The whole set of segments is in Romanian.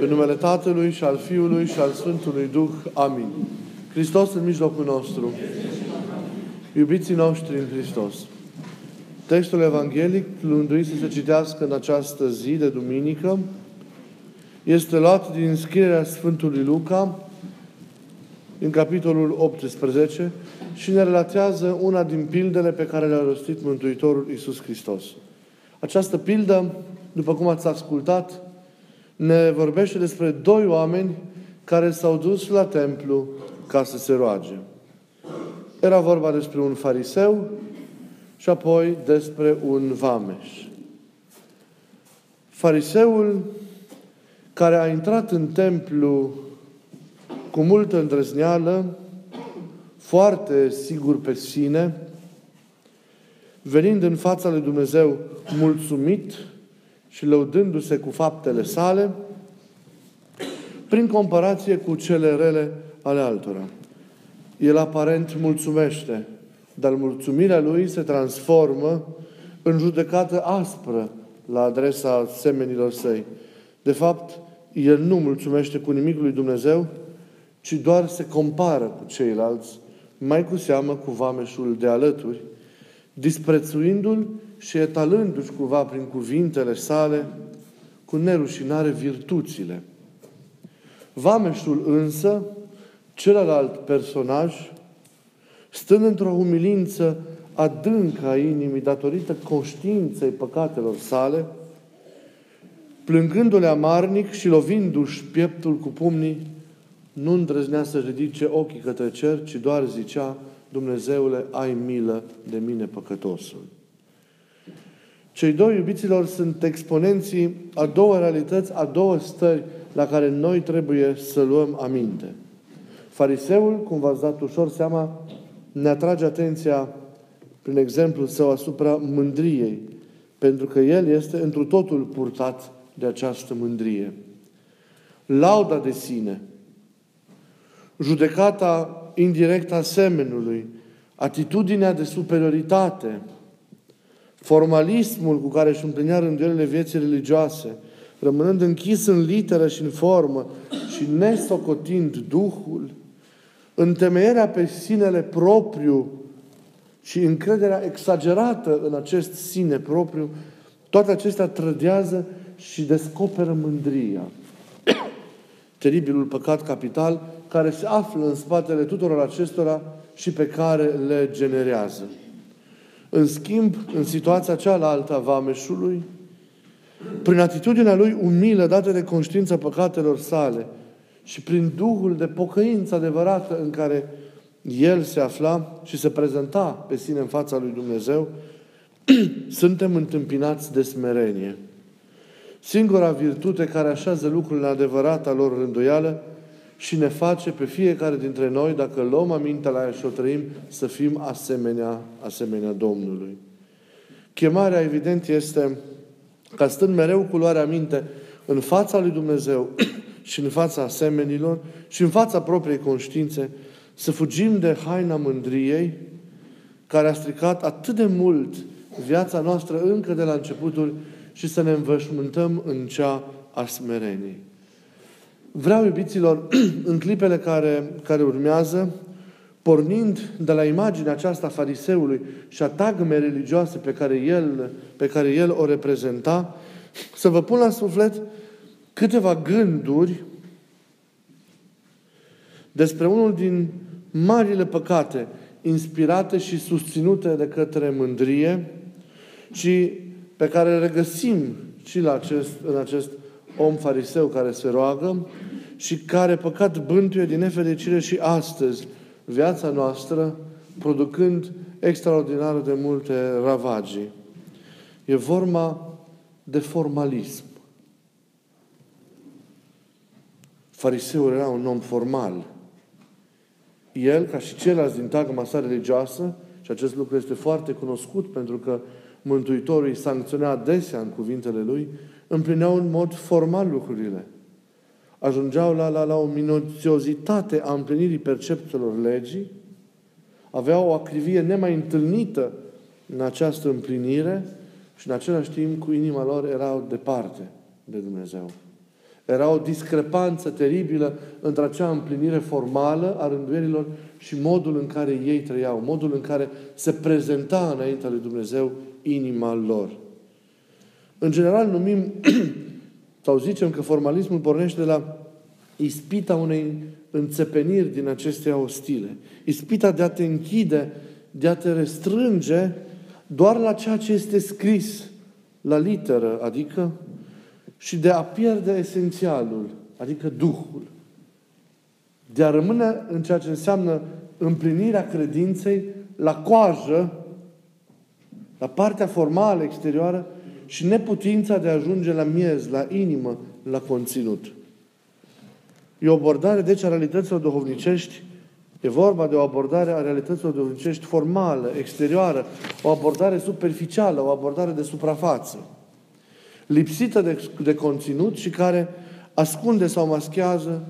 În numele Tatălui și al Fiului și al Sfântului Duh. Amin. Hristos în mijlocul nostru. Iubiții noștri în Hristos. Textul evanghelic, lunduit să se citească în această zi de duminică, este luat din scrierea Sfântului Luca, în capitolul 18, și ne relatează una din pildele pe care le-a rostit Mântuitorul Iisus Hristos. Această pildă, după cum ați ascultat, ne vorbește despre doi oameni care s-au dus la templu ca să se roage. Era vorba despre un fariseu și apoi despre un vameș. Fariseul care a intrat în templu cu multă îndrăzneală, foarte sigur pe sine, venind în fața lui Dumnezeu mulțumit și lăudându-se cu faptele sale, prin comparație cu cele rele ale altora. El aparent mulțumește, dar mulțumirea lui se transformă în judecată aspră la adresa semenilor săi. De fapt, el nu mulțumește cu nimic lui Dumnezeu, ci doar se compară cu ceilalți, mai cu seamă cu vameșul de alături, disprețuindu-l și etalându-și cumva prin cuvintele sale cu nerușinare virtuțile. Vameșul însă, celălalt personaj, stând într-o umilință adâncă a inimii datorită conștiinței păcatelor sale, plângându-le amarnic și lovindu-și pieptul cu pumnii, nu îndrăznea să ridice ochii către cer, ci doar zicea, Dumnezeule, ai milă de mine păcătosul. Cei doi iubiților sunt exponenții a două realități, a două stări la care noi trebuie să luăm aminte. Fariseul, cum v-ați dat ușor seama, ne atrage atenția prin exemplul său asupra mândriei, pentru că el este întru totul purtat de această mândrie. Lauda de sine, judecata indirectă a semenului, atitudinea de superioritate, formalismul cu care își împlinea rânduielile vieții religioase, rămânând închis în literă și în formă și nesocotind Duhul, întemeierea pe sinele propriu și încrederea exagerată în acest sine propriu, toate acestea trădează și descoperă mândria. Teribilul păcat capital care se află în spatele tuturor acestora și pe care le generează. În schimb, în situația cealaltă a vameșului, prin atitudinea lui umilă, dată de conștiința păcatelor sale și prin Duhul de pocăință adevărată în care el se afla și se prezenta pe sine în fața lui Dumnezeu, suntem întâmpinați de smerenie. Singura virtute care așează lucrurile adevărate a lor rânduială și ne face pe fiecare dintre noi, dacă luăm aminte la ea și o trăim, să fim asemenea, asemenea Domnului. Chemarea, evident, este ca stând mereu cu luarea minte în fața lui Dumnezeu și în fața asemenilor și în fața propriei conștiințe, să fugim de haina mândriei care a stricat atât de mult viața noastră încă de la începutul și să ne învășmântăm în cea a smereniei. Vreau, iubiților, în clipele care, care urmează, pornind de la imaginea aceasta fariseului și a tagme religioase pe care, el, pe care el o reprezenta, să vă pun la suflet câteva gânduri despre unul din marile păcate inspirate și susținute de către mândrie și pe care le regăsim și la acest, în acest om fariseu care se roagă și care păcat bântuie din nefericire și astăzi viața noastră, producând extraordinar de multe ravagii. E vorba de formalism. Fariseul era un om formal. El, ca și ceilalți din tagma sa religioasă, și acest lucru este foarte cunoscut pentru că Mântuitorul îi sancționa adesea în cuvintele lui, împlineau în mod formal lucrurile. Ajungeau la, la, la o minuțiozitate a împlinirii perceptelor legii, aveau o acrivie nemai întâlnită în această împlinire și în același timp cu inima lor erau departe de Dumnezeu. Era o discrepanță teribilă între acea împlinire formală a rânduierilor și modul în care ei trăiau, modul în care se prezenta înaintea lui Dumnezeu inima lor. În general numim sau zicem că formalismul pornește de la ispita unei înțepeniri din acestea ostile. Ispita de a te închide, de a te restrânge doar la ceea ce este scris, la literă, adică și de a pierde esențialul, adică Duhul. De a rămâne în ceea ce înseamnă împlinirea credinței la coajă, la partea formală, exterioară, și neputința de a ajunge la miez, la inimă, la conținut. E o abordare, deci, a realităților duhovnicești. E vorba de o abordare a realităților duhovnicești formală, exterioară, o abordare superficială, o abordare de suprafață lipsită de, de conținut și care ascunde sau maschează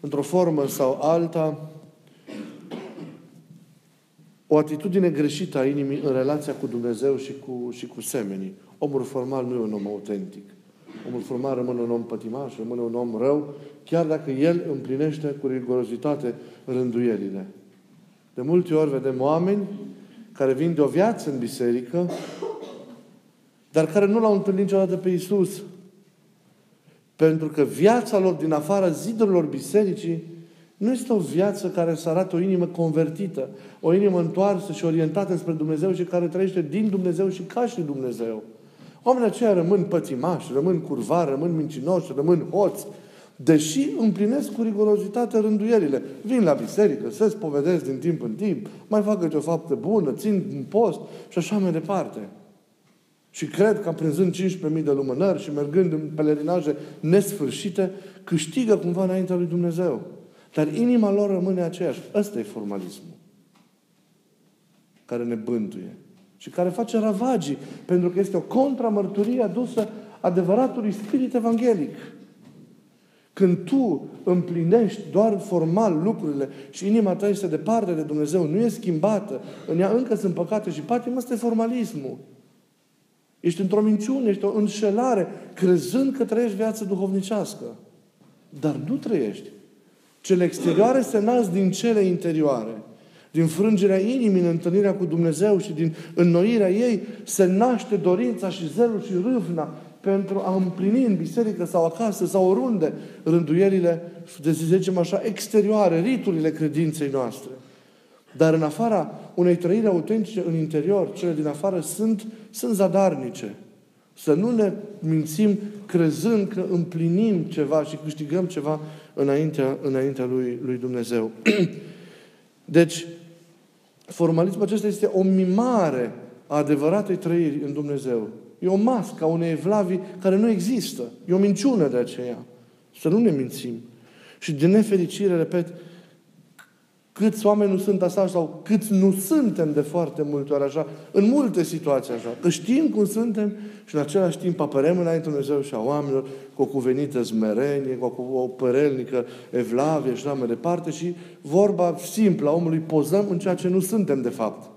într-o formă sau alta o atitudine greșită a inimii în relația cu Dumnezeu și cu, și cu semenii. Omul formal nu e un om autentic. Omul formal rămâne un om pătimaș, rămâne un om rău, chiar dacă el împlinește cu rigurozitate rânduierile. De multe ori vedem oameni care vin de o viață în biserică dar care nu l-au întâlnit niciodată pe Isus. Pentru că viața lor din afara zidurilor bisericii nu este o viață care să arate o inimă convertită, o inimă întoarsă și orientată spre Dumnezeu și care trăiește din Dumnezeu și ca și Dumnezeu. Oamenii aceia rămân pătimași, rămân curvari, rămân mincinoși, rămân hoți, deși împlinesc cu rigurozitate rânduierile. Vin la biserică, se spovedesc din timp în timp, mai fac câte o faptă bună, țin un post și așa mai departe. Și cred că aprinzând 15.000 de lumânări și mergând în pelerinaje nesfârșite, câștigă cumva înaintea lui Dumnezeu. Dar inima lor rămâne aceeași. Ăsta e formalismul. Care ne bântuie. Și care face ravagii. Pentru că este o contramărturie adusă adevăratului spirit evanghelic. Când tu împlinești doar formal lucrurile și inima ta este departe de Dumnezeu, nu e schimbată, în ea încă sunt păcate și patim, ăsta e formalismul. Ești într-o minciună, ești o înșelare, crezând că trăiești viață duhovnicească. Dar nu trăiești. Cele exterioare se nasc din cele interioare. Din frângerea inimii în întâlnirea cu Dumnezeu și din înnoirea ei se naște dorința și zelul și râvna pentru a împlini în biserică sau acasă sau oriunde rânduierile, de să zicem așa, exterioare, riturile credinței noastre. Dar în afara unei trăiri autentice în interior, cele din afară sunt, sunt zadarnice. Să nu ne mințim crezând că împlinim ceva și câștigăm ceva înaintea, înaintea lui, lui Dumnezeu. Deci, formalismul acesta este o mimare a adevăratei trăiri în Dumnezeu. E o mască a unei evlavii care nu există. E o minciună de aceea. Să nu ne mințim. Și din nefericire, repet, Câți oameni nu sunt așa sau câți nu suntem de foarte multe ori așa, în multe situații așa. Că știm cum suntem și în același timp apărem înainte Dumnezeu și a oamenilor cu o cuvenită zmerenie, cu o părelnică evlavie și așa mai departe și vorba simplă a omului pozăm în ceea ce nu suntem de fapt.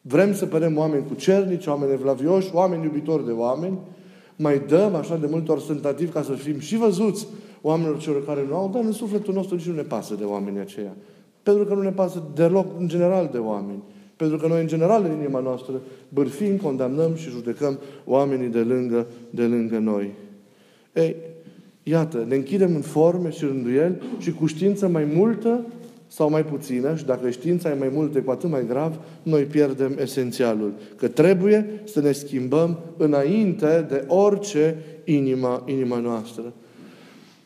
Vrem să părem oameni cu cernici, oameni evlavioși, oameni iubitori de oameni, mai dăm așa de multe ori tentativ ca să fim și văzuți oamenilor celor care nu au, dar în sufletul nostru nici nu ne pasă de oamenii aceia. Pentru că nu ne pasă deloc, în general, de oameni. Pentru că noi, în general, în inima noastră, bârfim, condamnăm și judecăm oamenii de lângă, de lângă noi. Ei, iată, ne închidem în forme și rânduieli și cu știință mai multă sau mai puțină, și dacă știința e mai multă, cu atât mai grav, noi pierdem esențialul. Că trebuie să ne schimbăm înainte de orice inima, inima noastră.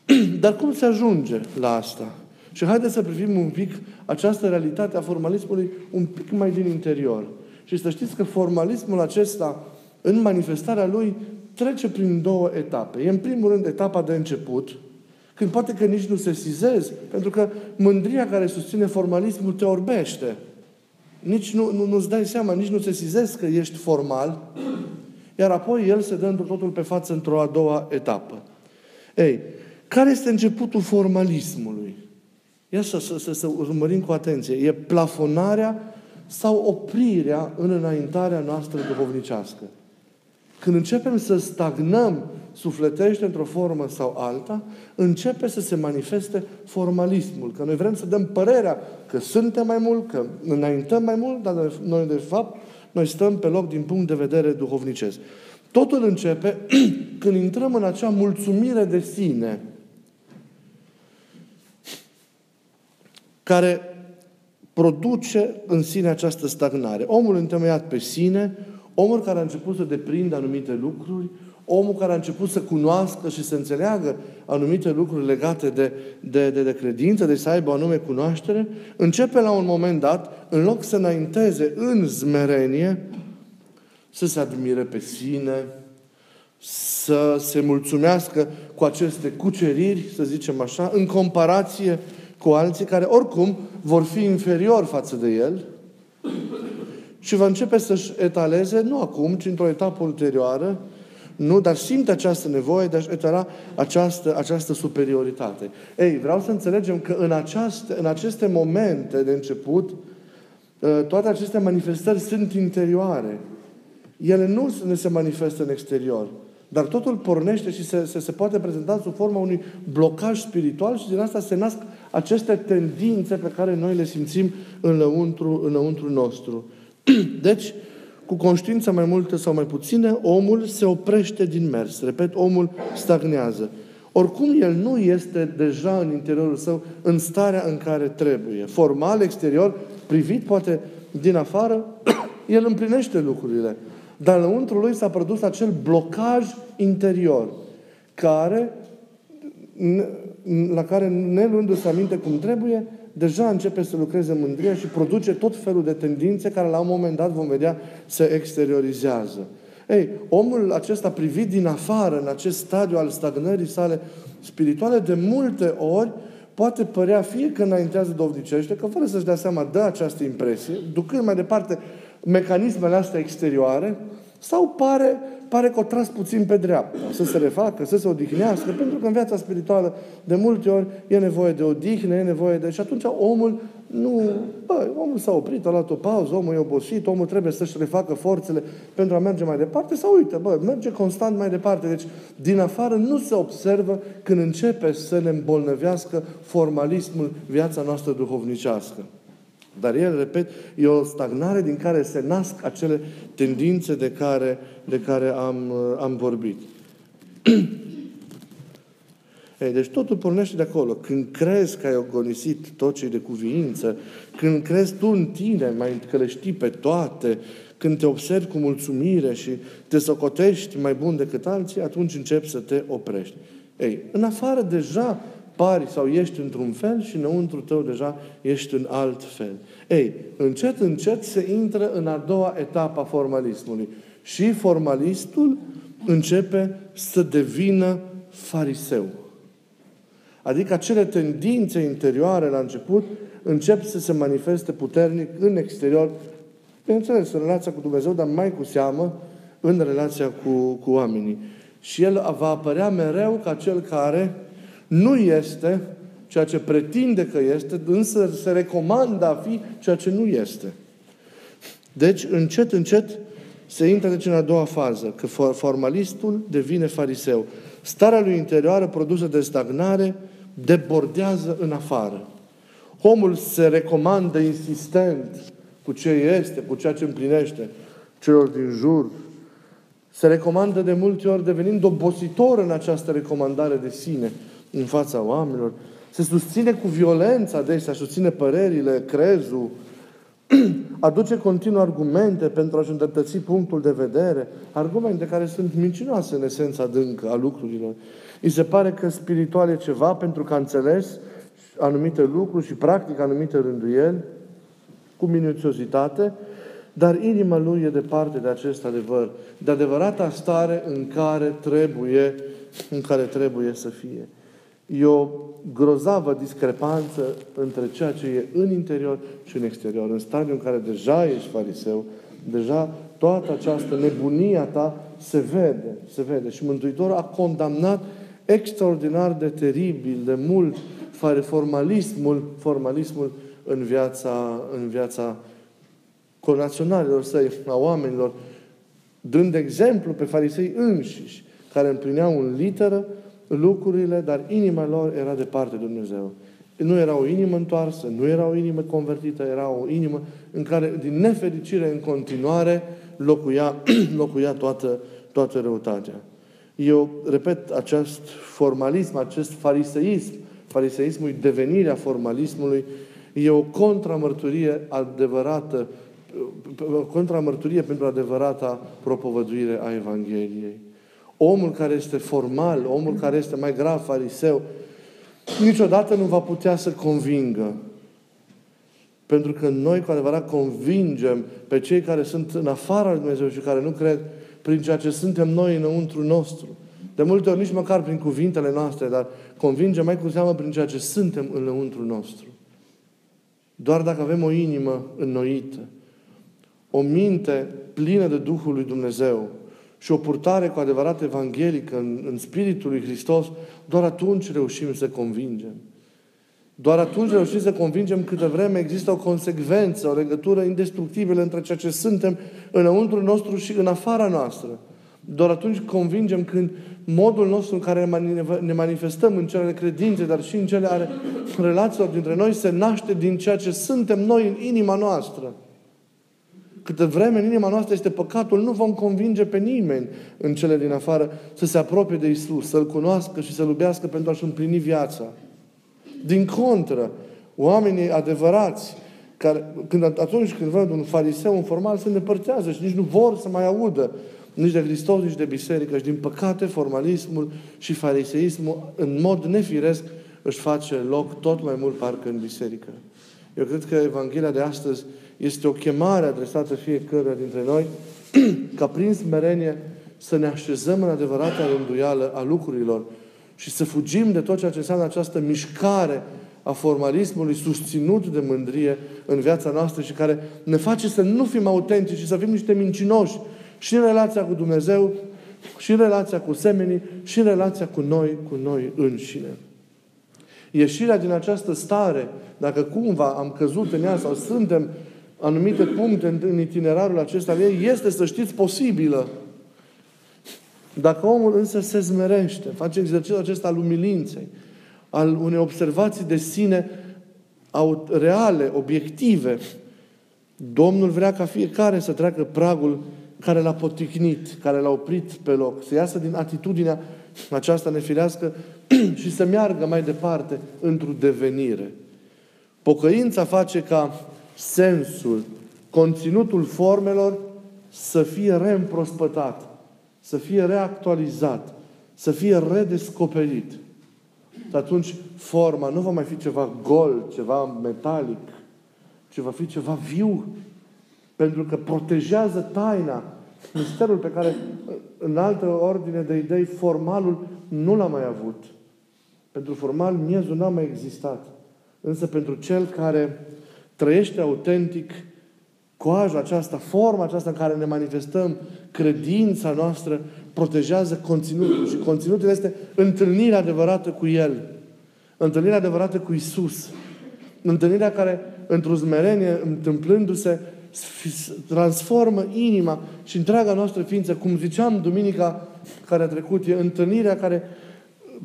Dar cum se ajunge la asta? Și haideți să privim un pic această realitate a formalismului un pic mai din interior. Și să știți că formalismul acesta, în manifestarea lui, trece prin două etape. E în primul rând etapa de început, când poate că nici nu se sizezi, pentru că mândria care susține formalismul te orbește. Nici nu, nu, nu-ți dai seama, nici nu se sizezi că ești formal, iar apoi el se dă într totul pe față într-o a doua etapă. Ei, care este începutul formalismului? Ia să, să, să, să urmărim cu atenție. E plafonarea sau oprirea în înaintarea noastră duhovnicească. Când începem să stagnăm sufletește într-o formă sau alta, începe să se manifeste formalismul. Că noi vrem să dăm părerea că suntem mai mult, că înaintăm mai mult, dar noi, de fapt, noi stăm pe loc din punct de vedere duhovnicesc. Totul începe când intrăm în acea mulțumire de sine care produce în sine această stagnare. Omul întemeiat pe sine, omul care a început să deprindă anumite lucruri, omul care a început să cunoască și să înțeleagă anumite lucruri legate de, de, de, de credință, de să aibă o anume cunoaștere, începe la un moment dat, în loc să înainteze în zmerenie, să se admire pe sine, să se mulțumească cu aceste cuceriri, să zicem așa, în comparație cu alții care oricum vor fi inferior față de el și va începe să-și etaleze, nu acum, ci într-o etapă ulterioară, nu, dar simte această nevoie de a-și etala această, această superioritate. Ei, vreau să înțelegem că în, aceaste, în aceste momente de început, ă, toate aceste manifestări sunt interioare. Ele nu ne se manifestă în exterior. Dar totul pornește și se, se, se poate prezenta sub forma unui blocaj spiritual și din asta se nasc aceste tendințe pe care noi le simțim înăuntru, înăuntru nostru. Deci, cu conștiința mai multă sau mai puțină, omul se oprește din mers. Repet, omul stagnează. Oricum, el nu este deja în interiorul său în starea în care trebuie. Formal, exterior, privit, poate din afară, el împlinește lucrurile. Dar înăuntru lui s-a produs acel blocaj interior care, la care, ne luându-se aminte cum trebuie, deja începe să lucreze mândria și produce tot felul de tendințe care la un moment dat vom vedea se exteriorizează. Ei, omul acesta privit din afară, în acest stadiu al stagnării sale spirituale, de multe ori poate părea fie că înaintează dovnicește, că fără să-și dea seama dă această impresie, ducând mai departe mecanismele astea exterioare, sau pare, pare că o tras puțin pe dreapta, să se refacă, să se odihnească, pentru că în viața spirituală de multe ori e nevoie de odihnă, e nevoie de... Și atunci omul nu... Bă, omul s-a oprit, a luat o pauză, omul e obosit, omul trebuie să-și refacă forțele pentru a merge mai departe sau uite, bă, merge constant mai departe. Deci, din afară nu se observă când începe să ne îmbolnăvească formalismul viața noastră duhovnicească. Dar el, repet, e o stagnare din care se nasc acele tendințe de care, de care am, am vorbit. Ei, deci totul pornește de acolo. Când crezi că ai agonisit tot ce de cuviință, când crezi tu în tine, mai că le știi pe toate, când te observi cu mulțumire și te socotești mai bun decât alții, atunci începi să te oprești. Ei, în afară deja pari sau ești într-un fel și înăuntru tău deja ești în alt fel. Ei, încet, încet se intră în a doua etapă a formalismului. Și formalistul începe să devină fariseu. Adică acele tendințe interioare la început încep să se manifeste puternic în exterior, bineînțeles, în relația cu Dumnezeu, dar mai cu seamă în relația cu, cu oamenii. Și el va apărea mereu ca cel care nu este ceea ce pretinde că este, însă se recomandă a fi ceea ce nu este. Deci, încet, încet, se intră deci în a doua fază, că formalistul devine fariseu. Starea lui interioară produsă de stagnare debordează în afară. Omul se recomandă insistent cu ce este, cu ceea ce împlinește celor din jur. Se recomandă de multe ori devenind obositor în această recomandare de sine în fața oamenilor. Se susține cu violență adesea, susține părerile, crezul, aduce continuu argumente pentru a-și îndreptăți punctul de vedere, argumente care sunt mincinoase în esența adâncă a lucrurilor. Îi se pare că spiritual e ceva pentru că a înțeles anumite lucruri și practic anumite rânduieli cu minuțiozitate, dar inima lui e departe de acest adevăr, de adevărata stare în care trebuie, în care trebuie să fie. E o grozavă discrepanță între ceea ce e în interior și în exterior. În stadiul în care deja ești fariseu, deja toată această nebunie a ta se vede, se vede. Și Mântuitorul a condamnat extraordinar de teribil, de mult, formalismul, formalismul în viața, în viața conaționalilor săi, a oamenilor, dând exemplu pe farisei înșiși, care împlineau în literă lucrurile, dar inima lor era departe de Dumnezeu. Nu era o inimă întoarsă, nu era o inimă convertită, era o inimă în care, din nefericire, în continuare, locuia, locuia toată, toată răutatea. Eu repet, acest formalism, acest fariseism, fariseismul devenirea formalismului, e o contramărturie adevărată, o contramărturie pentru adevărata propovăduire a Evangheliei. Omul care este formal, omul care este mai grav fariseu, niciodată nu va putea să convingă. Pentru că noi cu adevărat convingem pe cei care sunt în afara lui Dumnezeu și care nu cred prin ceea ce suntem noi înăuntru nostru. De multe ori nici măcar prin cuvintele noastre, dar convingem mai cu seamă prin ceea ce suntem înăuntru nostru. Doar dacă avem o inimă înnoită, o minte plină de Duhul lui Dumnezeu și o purtare cu adevărat evanghelică în, în Spiritul lui Hristos, doar atunci reușim să convingem. Doar atunci reușim să convingem câtă vreme există o consecvență, o legătură indestructibilă între ceea ce suntem înăuntru nostru și în afara noastră. Doar atunci convingem când modul nostru în care ne manifestăm în cele credințe, dar și în cele ale relațiilor dintre noi, se naște din ceea ce suntem noi în inima noastră. Câte vreme în inima noastră este păcatul, nu vom convinge pe nimeni în cele din afară să se apropie de Isus, să-L cunoască și să-L iubească pentru a-și împlini viața. Din contră, oamenii adevărați, care, când, atunci când văd un fariseu, un formal, se îndepărtează și nici nu vor să mai audă nici de Hristos, nici de biserică. Și din păcate, formalismul și fariseismul, în mod nefiresc, își face loc tot mai mult parcă în biserică. Eu cred că Evanghelia de astăzi este o chemare adresată fiecare dintre noi ca prin smerenie să ne așezăm în adevărata rânduială a lucrurilor și să fugim de tot ceea ce înseamnă această mișcare a formalismului susținut de mândrie în viața noastră și care ne face să nu fim autentici și să fim niște mincinoși și în relația cu Dumnezeu, și în relația cu semenii, și în relația cu noi, cu noi înșine. Ieșirea din această stare, dacă cumva am căzut în ea sau suntem anumite puncte în itinerarul acesta ei, este, să știți, posibilă. Dacă omul însă se zmerește, face exercițiul acesta al umilinței, al unei observații de sine reale, obiective, Domnul vrea ca fiecare să treacă pragul care l-a poticnit, care l-a oprit pe loc, să iasă din atitudinea aceasta nefirească și să meargă mai departe într-o devenire. Pocăința face ca sensul, conținutul formelor să fie reîmprospătat, să fie reactualizat, să fie redescoperit. Și atunci forma nu va mai fi ceva gol, ceva metalic, ci va fi ceva viu, pentru că protejează taina, misterul pe care în altă ordine de idei formalul nu l-a mai avut. Pentru formal miezul n-a mai existat. Însă pentru cel care trăiește autentic coaja aceasta, forma aceasta în care ne manifestăm, credința noastră, protejează conținutul. Și conținutul este întâlnirea adevărată cu El. Întâlnirea adevărată cu Isus. Întâlnirea care, într-o zmerenie, întâmplându-se, transformă inima și întreaga noastră ființă. Cum ziceam duminica care a trecut, e întâlnirea care,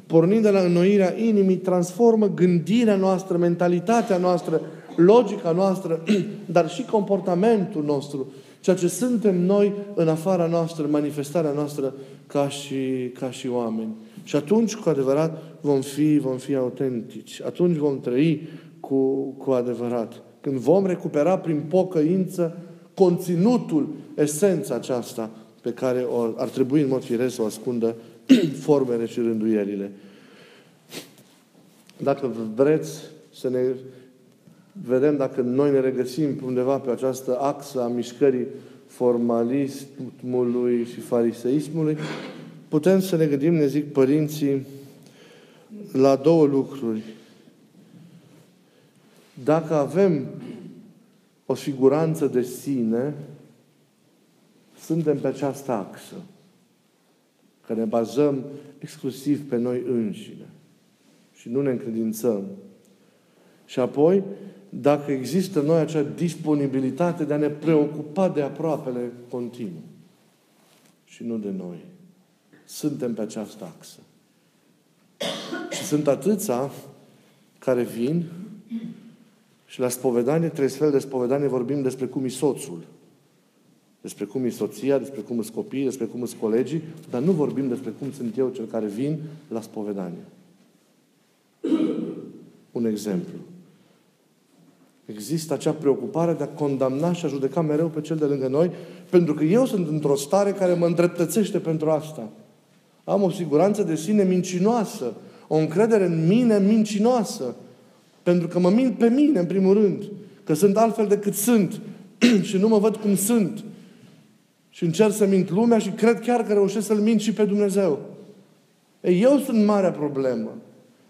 pornind de la înnoirea inimii, transformă gândirea noastră, mentalitatea noastră, logica noastră, dar și comportamentul nostru, ceea ce suntem noi în afara noastră, manifestarea noastră ca și, ca și oameni. Și atunci, cu adevărat, vom fi, vom fi autentici. Atunci vom trăi cu, cu adevărat. Când vom recupera prin pocăință conținutul, esența aceasta pe care o, ar trebui în mod firesc să o ascundă formele și rânduielile. Dacă vreți să ne vedem dacă noi ne regăsim undeva pe această axă a mișcării formalismului și fariseismului, putem să ne gândim, ne zic părinții, la două lucruri. Dacă avem o siguranță de sine, suntem pe această axă, că ne bazăm exclusiv pe noi înșine și nu ne încredințăm. Și apoi, dacă există în noi acea disponibilitate de a ne preocupa de aproapele continuu și nu de noi. suntem pe această axă. Și sunt atâția care vin și la spovedanie, trei fel de spovedanie, vorbim despre cum e soțul. Despre cum e soția, despre cum sunt copiii, despre cum sunt colegii, dar nu vorbim despre cum sunt eu cel care vin la spovedanie. Un exemplu. Există acea preocupare de a condamna și a judeca mereu pe cel de lângă noi, pentru că eu sunt într-o stare care mă îndreptățește pentru asta. Am o siguranță de sine mincinoasă, o încredere în mine mincinoasă, pentru că mă mint pe mine, în primul rând, că sunt altfel decât sunt și nu mă văd cum sunt. Și încerc să mint lumea și cred chiar că reușesc să-L mint și pe Dumnezeu. Ei, eu sunt marea problemă.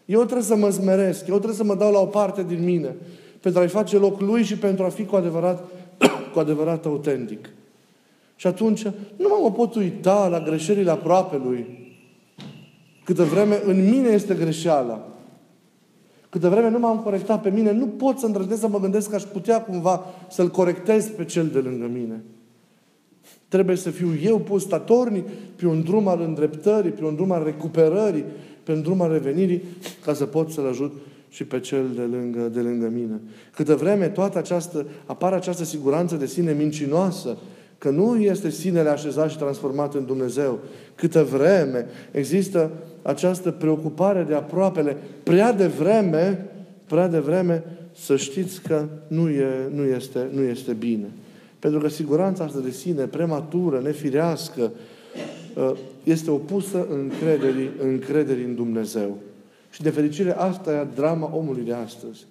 Eu trebuie să mă zmeresc, eu trebuie să mă dau la o parte din mine pentru a-i face loc lui și pentru a fi cu adevărat, cu adevărat autentic. Și atunci nu mă pot uita la greșelile aproape lui. Câtă vreme în mine este greșeala. Câtă vreme nu m-am corectat pe mine, nu pot să îndrăznesc să mă gândesc că aș putea cumva să-l corectez pe cel de lângă mine. Trebuie să fiu eu pus statornic pe un drum al îndreptării, pe un drum al recuperării, pe un drum al revenirii, ca să pot să-l ajut și pe cel de lângă, de lângă mine. Câtă vreme toată această, apare această siguranță de sine mincinoasă, că nu este sinele așezat și transformat în Dumnezeu. Câtă vreme există această preocupare de aproapele, prea de vreme, prea de vreme, să știți că nu, e, nu, este, nu este bine. Pentru că siguranța asta de sine, prematură, nefirească, uh, este opusă încrederii, încrederii în Dumnezeu. Și de fericire asta e drama omului de astăzi.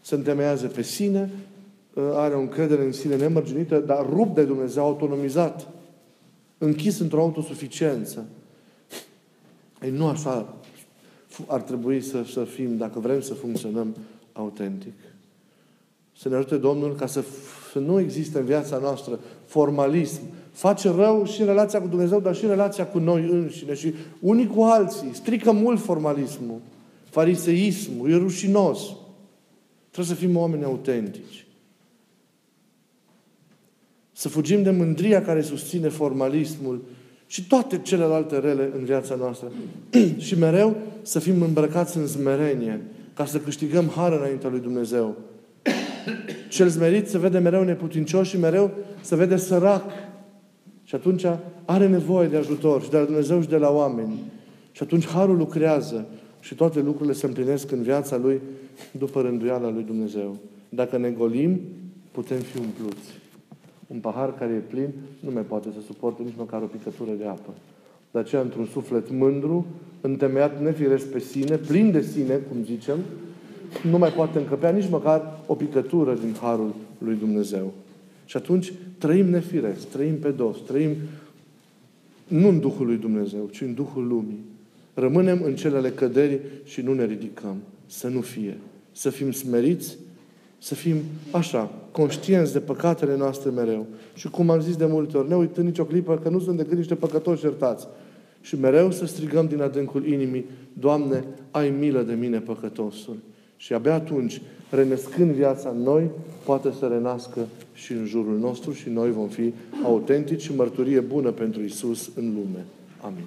Se întemeiază pe sine, uh, are o încredere în sine nemărginită, dar rupt de Dumnezeu, autonomizat, închis într-o autosuficiență. Ei, nu așa ar trebui să, să fim dacă vrem să funcționăm autentic. Să ne ajute Domnul ca să, să nu existe în viața noastră formalism. Face rău și în relația cu Dumnezeu, dar și în relația cu noi înșine și unii cu alții. Strică mult formalismul. Fariseismul. E rușinos. Trebuie să fim oameni autentici. Să fugim de mândria care susține formalismul și toate celelalte rele în viața noastră. și mereu să fim îmbrăcați în smerenie, ca să câștigăm har înaintea lui Dumnezeu. Cel zmerit se vede mereu neputincios și mereu se vede sărac. Și atunci are nevoie de ajutor și de la Dumnezeu și de la oameni. Și atunci harul lucrează și toate lucrurile se împlinesc în viața lui după rânduiala lui Dumnezeu. Dacă ne golim, putem fi umpluți. Un pahar care e plin nu mai poate să suporte nici măcar o picătură de apă. De aceea, într-un suflet mândru, întemeiat nefiresc pe sine, plin de sine, cum zicem, nu mai poate încăpea nici măcar o picătură din harul lui Dumnezeu. Și atunci trăim nefiresc, trăim pe dos, trăim nu în Duhul lui Dumnezeu, ci în Duhul lumii. Rămânem în celele căderii și nu ne ridicăm. Să nu fie. Să fim smeriți, să fim așa, conștienți de păcatele noastre mereu. Și cum am zis de multe ori, ne uităm nicio clipă că nu sunt decât niște păcătoși iertați. Și mereu să strigăm din adâncul inimii, Doamne, ai milă de mine păcătosul. Și abia atunci, renăscând viața în noi, poate să renască și în jurul nostru și noi vom fi autentici și mărturie bună pentru Isus în lume. Amin.